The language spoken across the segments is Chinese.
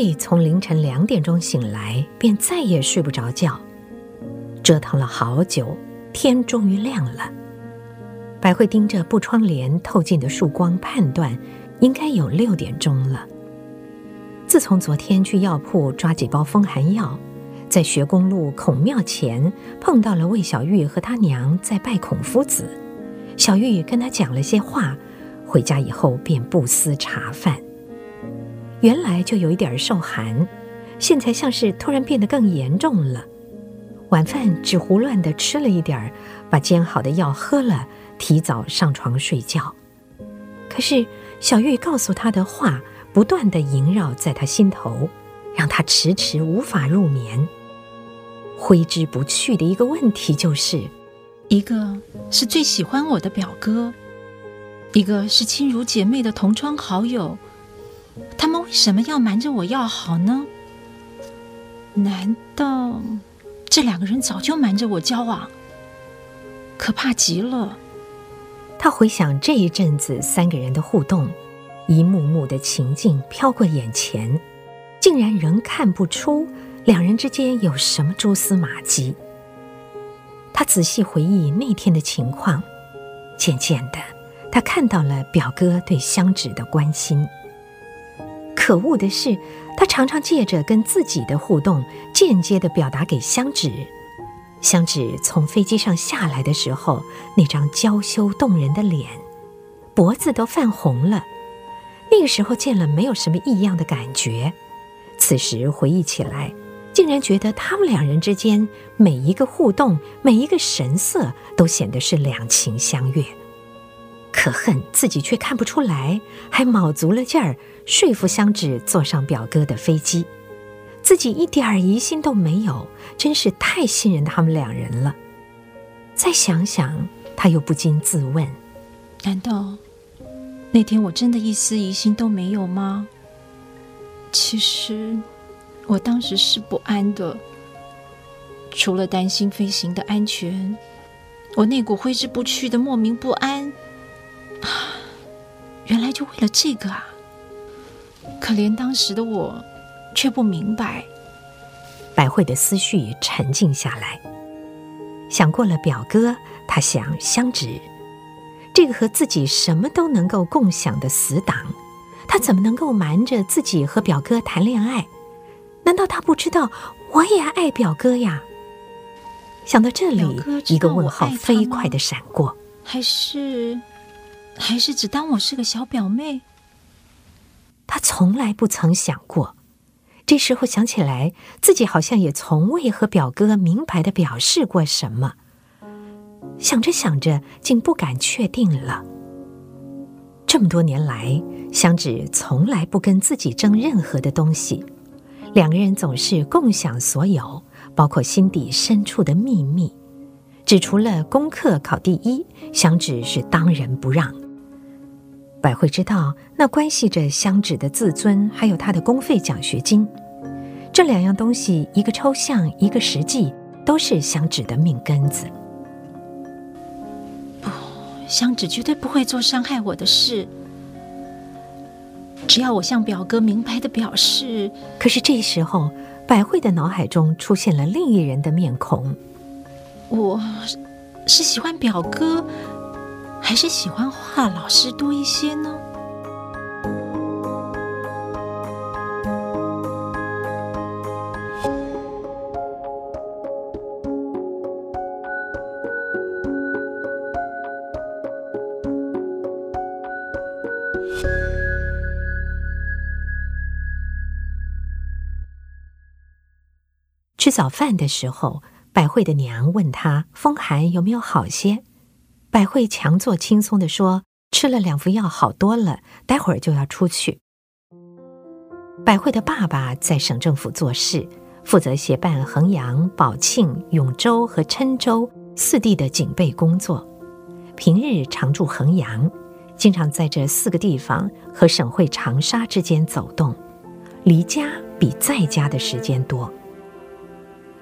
慧从凌晨两点钟醒来，便再也睡不着觉，折腾了好久，天终于亮了。百惠盯着布窗帘透进的曙光，判断应该有六点钟了。自从昨天去药铺抓几包风寒药，在学宫路孔庙前碰到了魏小玉和他娘在拜孔夫子，小玉跟他讲了些话，回家以后便不思茶饭。原来就有一点受寒，现在像是突然变得更严重了。晚饭只胡乱地吃了一点，把煎好的药喝了。提早上床睡觉，可是小玉告诉他的话不断地萦绕在他心头，让他迟迟无法入眠。挥之不去的一个问题就是：一个是最喜欢我的表哥，一个是亲如姐妹的同窗好友，他们为什么要瞒着我要好呢？难道这两个人早就瞒着我交往？可怕极了！他回想这一阵子三个人的互动，一幕幕的情境飘过眼前，竟然仍看不出两人之间有什么蛛丝马迹。他仔细回忆那天的情况，渐渐的，他看到了表哥对香芷的关心。可恶的是，他常常借着跟自己的互动，间接的表达给香芷。香芷从飞机上下来的时候，那张娇羞动人的脸，脖子都泛红了。那个时候见了没有什么异样的感觉，此时回忆起来，竟然觉得他们两人之间每一个互动、每一个神色都显得是两情相悦。可恨自己却看不出来，还卯足了劲儿说服香芷坐上表哥的飞机。自己一点疑心都没有，真是太信任他们两人了。再想想，他又不禁自问：难道那天我真的一丝疑心都没有吗？其实我当时是不安的，除了担心飞行的安全，我那股挥之不去的莫名不安，啊，原来就为了这个啊！可怜当时的我。却不明白，百惠的思绪沉静下来，想过了表哥，他想香芷，这个和自己什么都能够共享的死党，他怎么能够瞒着自己和表哥谈恋爱？难道他不知道我也爱表哥呀？想到这里，一个问号飞快的闪过，还是，还是只当我是个小表妹？他从来不曾想过。这时候想起来，自己好像也从未和表哥明白地表示过什么。想着想着，竟不敢确定了。这么多年来，香芷从来不跟自己争任何的东西，两个人总是共享所有，包括心底深处的秘密。只除了功课考第一，香芷是当仁不让。百惠知道，那关系着香芷的自尊，还有她的公费奖学金。这两样东西，一个抽象，一个实际，都是香芷的命根子。不，香芷绝对不会做伤害我的事。只要我向表哥明白的表示。可是这时候，百惠的脑海中出现了另一人的面孔。我是喜欢表哥。还是喜欢华老师多一些呢？吃早饭的时候，百惠的娘问她风寒有没有好些。百惠强作轻松地说：“吃了两服药，好多了，待会儿就要出去。”百惠的爸爸在省政府做事，负责协办衡阳、宝庆、永州和郴州四地的警备工作，平日常驻衡阳，经常在这四个地方和省会长沙之间走动，离家比在家的时间多。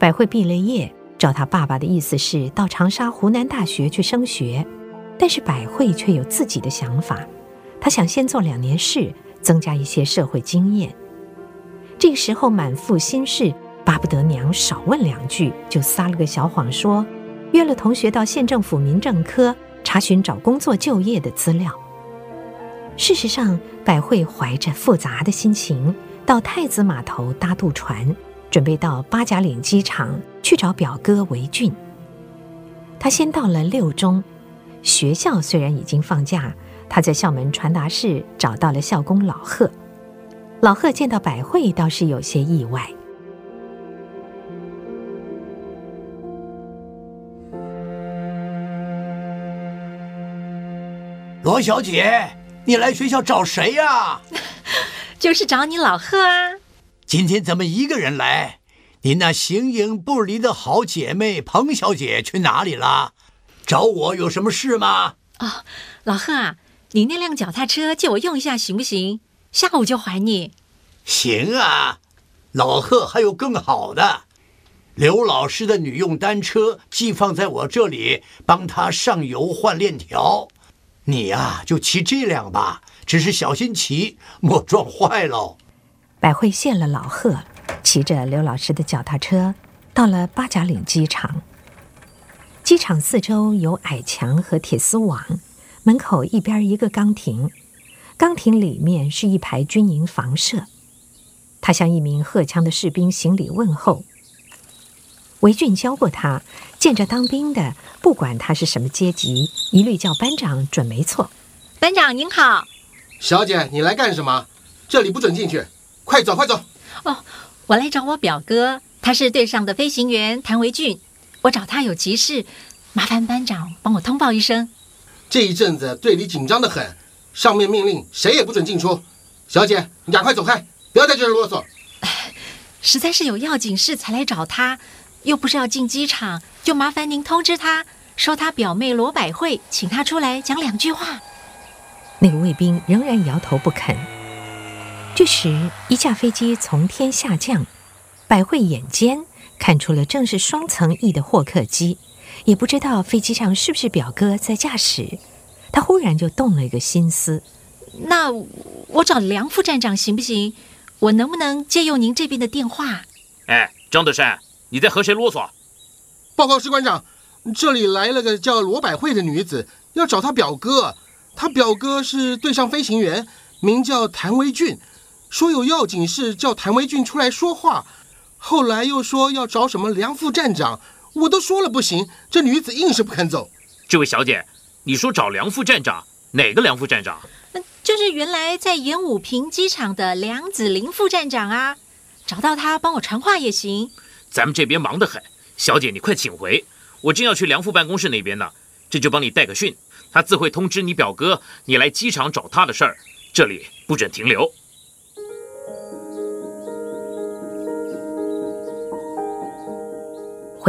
百惠毕了业。照他爸爸的意思是到长沙湖南大学去升学，但是百惠却有自己的想法，他想先做两年事，增加一些社会经验。这个时候满腹心事，巴不得娘少问两句，就撒了个小谎说约了同学到县政府民政科查询找工作就业的资料。事实上，百惠怀着复杂的心情到太子码头搭渡船，准备到八甲岭机场去找表哥维俊。他先到了六中，学校虽然已经放假，他在校门传达室找到了校工老贺。老贺见到百惠，倒是有些意外。罗小姐，你来学校找谁呀？就是找你老贺啊。今天怎么一个人来？您那形影不离的好姐妹彭小姐去哪里了？找我有什么事吗？哦，老贺啊，你那辆脚踏车借我用一下行不行？下午就还你。行啊，老贺还有更好的，刘老师的女用单车寄放在我这里，帮他上油换链条。你呀，就骑这辆吧，只是小心骑，莫撞坏喽。百惠谢了老贺。骑着刘老师的脚踏车，到了八甲岭机场。机场四周有矮墙和铁丝网，门口一边一个岗亭，岗亭里面是一排军营房舍。他向一名荷枪的士兵行礼问候。韦俊教过他，见着当兵的，不管他是什么阶级，一律叫班长准没错。班长您好，小姐，你来干什么？这里不准进去，快走快走。哦。我来找我表哥，他是队上的飞行员谭维俊，我找他有急事，麻烦班长帮我通报一声。这一阵子队里紧张的很，上面命令谁也不准进出。小姐，你赶快走开，不要在这儿啰嗦。实在是有要紧事才来找他，又不是要进机场，就麻烦您通知他，说他表妹罗百惠请他出来讲两句话。那个卫兵仍然摇头不肯。这时，一架飞机从天下降，百惠眼尖看出了正是双层翼的霍克机，也不知道飞机上是不是表哥在驾驶。他忽然就动了一个心思：那我找梁副站长行不行？我能不能借用您这边的电话？哎，张德山，你在和谁啰嗦？报告士官长，这里来了个叫罗百惠的女子，要找她表哥。她表哥是队上飞行员，名叫谭维俊。说有要紧事，叫谭维俊出来说话。后来又说要找什么梁副站长，我都说了不行，这女子硬是不肯走。这位小姐，你说找梁副站长，哪个梁副站长？就是原来在演武坪机场的梁子林副站长啊。找到他帮我传话也行。咱们这边忙得很，小姐你快请回，我正要去梁副办公室那边呢。这就帮你带个讯，他自会通知你表哥，你来机场找他的事儿，这里不准停留。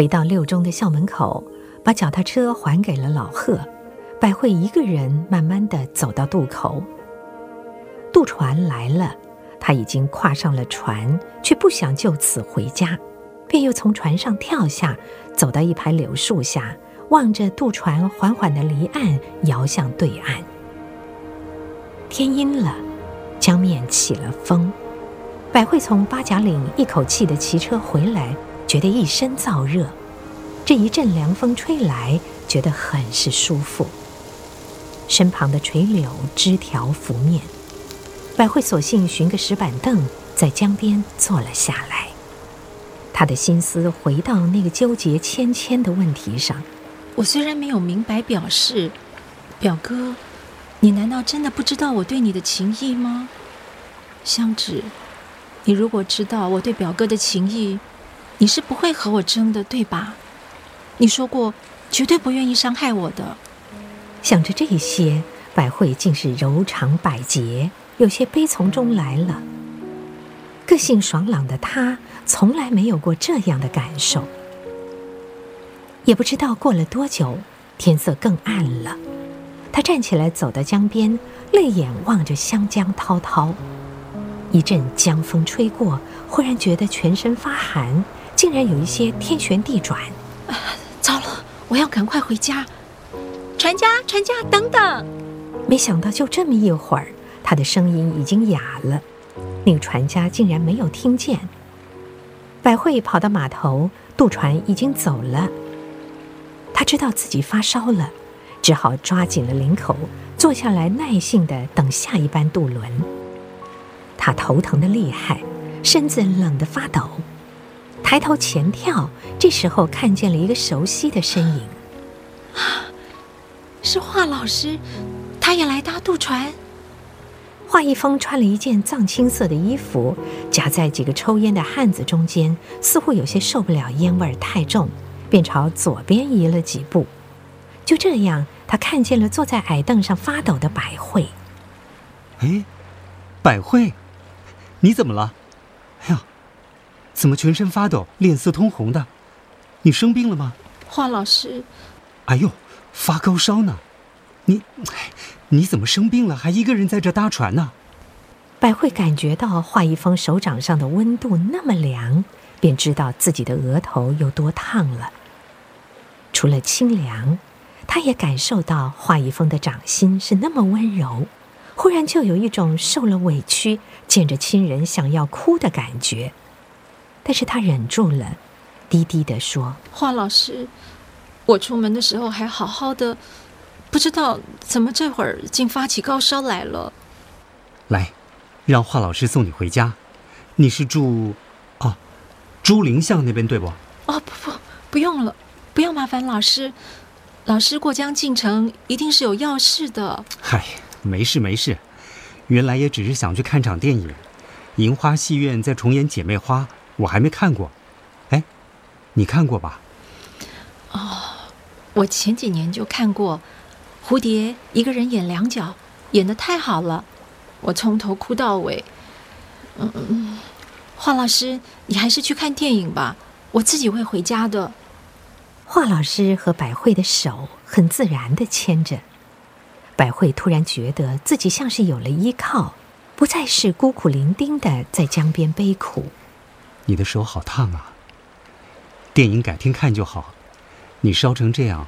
回到六中的校门口，把脚踏车还给了老贺。百惠一个人慢慢地走到渡口。渡船来了，他已经跨上了船，却不想就此回家，便又从船上跳下，走到一排柳树下，望着渡船缓缓地离岸，摇向对岸。天阴了，江面起了风。百惠从八甲岭一口气地骑车回来。觉得一身燥热，这一阵凉风吹来，觉得很是舒服。身旁的垂柳枝条拂面，百惠索性寻个石板凳，在江边坐了下来。他的心思回到那个纠结千千的问题上。我虽然没有明白表示，表哥，你难道真的不知道我对你的情意吗？香芷，你如果知道我对表哥的情意，你是不会和我争的，对吧？你说过绝对不愿意伤害我的。想着这些，百惠竟是柔肠百结，有些悲从中来了。个性爽朗的她，从来没有过这样的感受。也不知道过了多久，天色更暗了。她站起来，走到江边，泪眼望着湘江滔滔。一阵江风吹过，忽然觉得全身发寒。竟然有一些天旋地转，啊，糟了！我要赶快回家。船家，船家，等等！没想到就这么一会儿，他的声音已经哑了。那个船家竟然没有听见。百惠跑到码头，渡船已经走了。他知道自己发烧了，只好抓紧了领口，坐下来耐心地等下一班渡轮。他头疼的厉害，身子冷得发抖，抬头前跳，这时候看见了一个熟悉的身影，是华老师，他也来搭渡船。华一峰穿了一件藏青色的衣服，夹在几个抽烟的汉子中间，似乎有些受不了烟味太重，便朝左边移了几步。就这样，他看见了坐在矮凳上发抖的百惠。哎，百惠，你怎么了？哎呀，怎么全身发抖，脸色通红的？你生病了吗？华老师，哎呦，发高烧呢。你，你怎么生病了？还一个人在这搭船呢？百惠感觉到华一峰手掌上的温度那么凉，便知道自己的额头有多烫了。除了清凉，他也感受到华一峰的掌心是那么温柔，忽然就有一种受了委屈、见着亲人想要哭的感觉。但是他忍住了，低低的说：“华老师，我出门的时候还好好的。”不知道怎么这会儿竟发起高烧来了。来，让华老师送你回家。你是住，哦，朱林巷那边对不？哦，不不，不用了，不用麻烦老师。老师过江进城一定是有要事的。嗨，没事没事，原来也只是想去看场电影。银花戏院在重演《姐妹花》，我还没看过。哎，你看过吧？哦，我前几年就看过。蝴蝶一个人演两角，演的太好了，我从头哭到尾。嗯嗯，华老师，你还是去看电影吧，我自己会回家的。华老师和百惠的手很自然的牵着，百惠突然觉得自己像是有了依靠，不再是孤苦伶仃的在江边悲苦。你的手好烫啊，电影改天看就好。你烧成这样，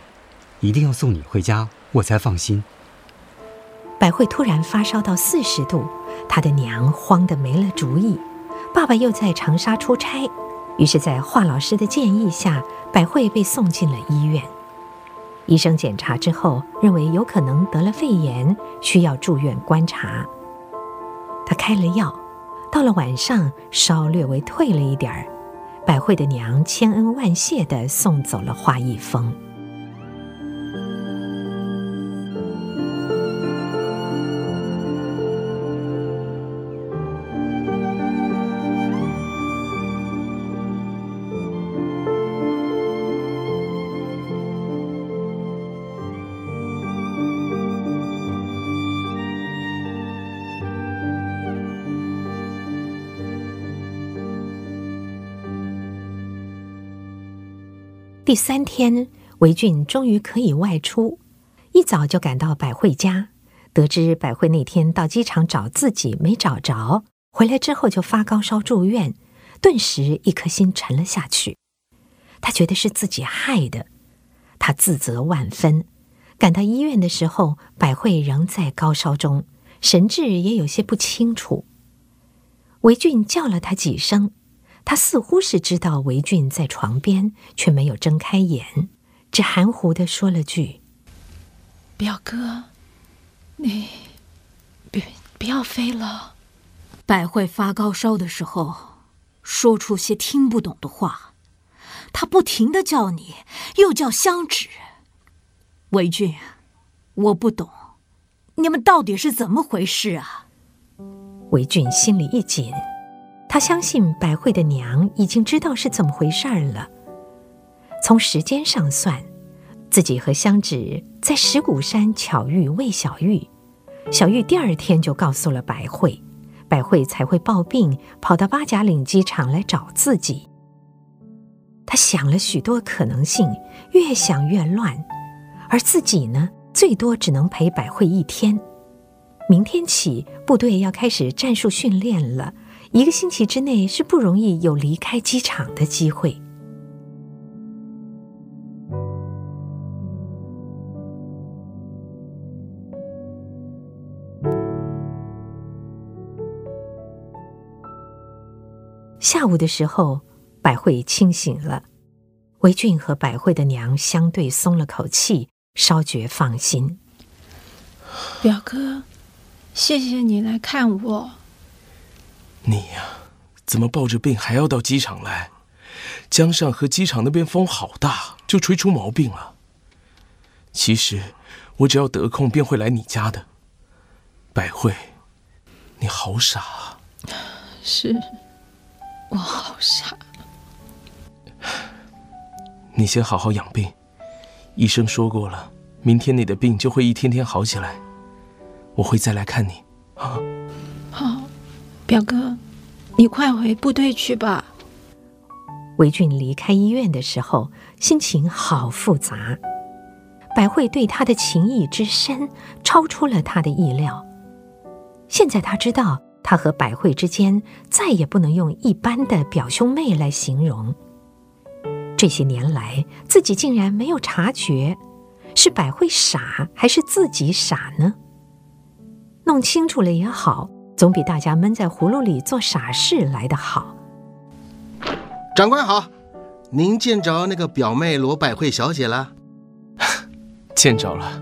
一定要送你回家。我才放心。百惠突然发烧到四十度，她的娘慌得没了主意。爸爸又在长沙出差，于是，在华老师的建议下，百惠被送进了医院。医生检查之后，认为有可能得了肺炎，需要住院观察。他开了药，到了晚上，烧略微退了一点儿。百惠的娘千恩万谢地送走了花一峰。第三天，韦俊终于可以外出，一早就赶到百惠家，得知百惠那天到机场找自己没找着，回来之后就发高烧住院，顿时一颗心沉了下去。他觉得是自己害的，他自责万分。赶到医院的时候，百惠仍在高烧中，神志也有些不清楚。韦俊叫了他几声。他似乎是知道韦俊在床边，却没有睁开眼，只含糊的说了句：“表哥，你别不要飞了。”百惠发高烧的时候，说出些听不懂的话，他不停的叫你，又叫香芷。韦俊，我不懂，你们到底是怎么回事啊？韦俊心里一紧。他相信百惠的娘已经知道是怎么回事儿了。从时间上算，自己和香芷在石鼓山巧遇魏小玉，小玉第二天就告诉了百惠，百惠才会抱病跑到八甲岭机场来找自己。他想了许多可能性，越想越乱，而自己呢，最多只能陪百惠一天。明天起，部队要开始战术训练了。一个星期之内是不容易有离开机场的机会。下午的时候，百惠清醒了，维俊和百惠的娘相对松了口气，稍觉放心。表哥，谢谢你来看我。你呀，怎么抱着病还要到机场来？江上和机场那边风好大，就吹出毛病了。其实我只要得空便会来你家的。百惠，你好傻啊。是，我好傻。你先好好养病，医生说过了，明天你的病就会一天天好起来。我会再来看你，啊。表哥，你快回部队去吧。维俊离开医院的时候，心情好复杂。百惠对他的情谊之深，超出了他的意料。现在他知道，他和百惠之间再也不能用一般的表兄妹来形容。这些年来，自己竟然没有察觉，是百惠傻，还是自己傻呢？弄清楚了也好，总比大家闷在葫芦里做傻事来得好。长官好，您见着那个表妹罗百惠小姐了？见着了。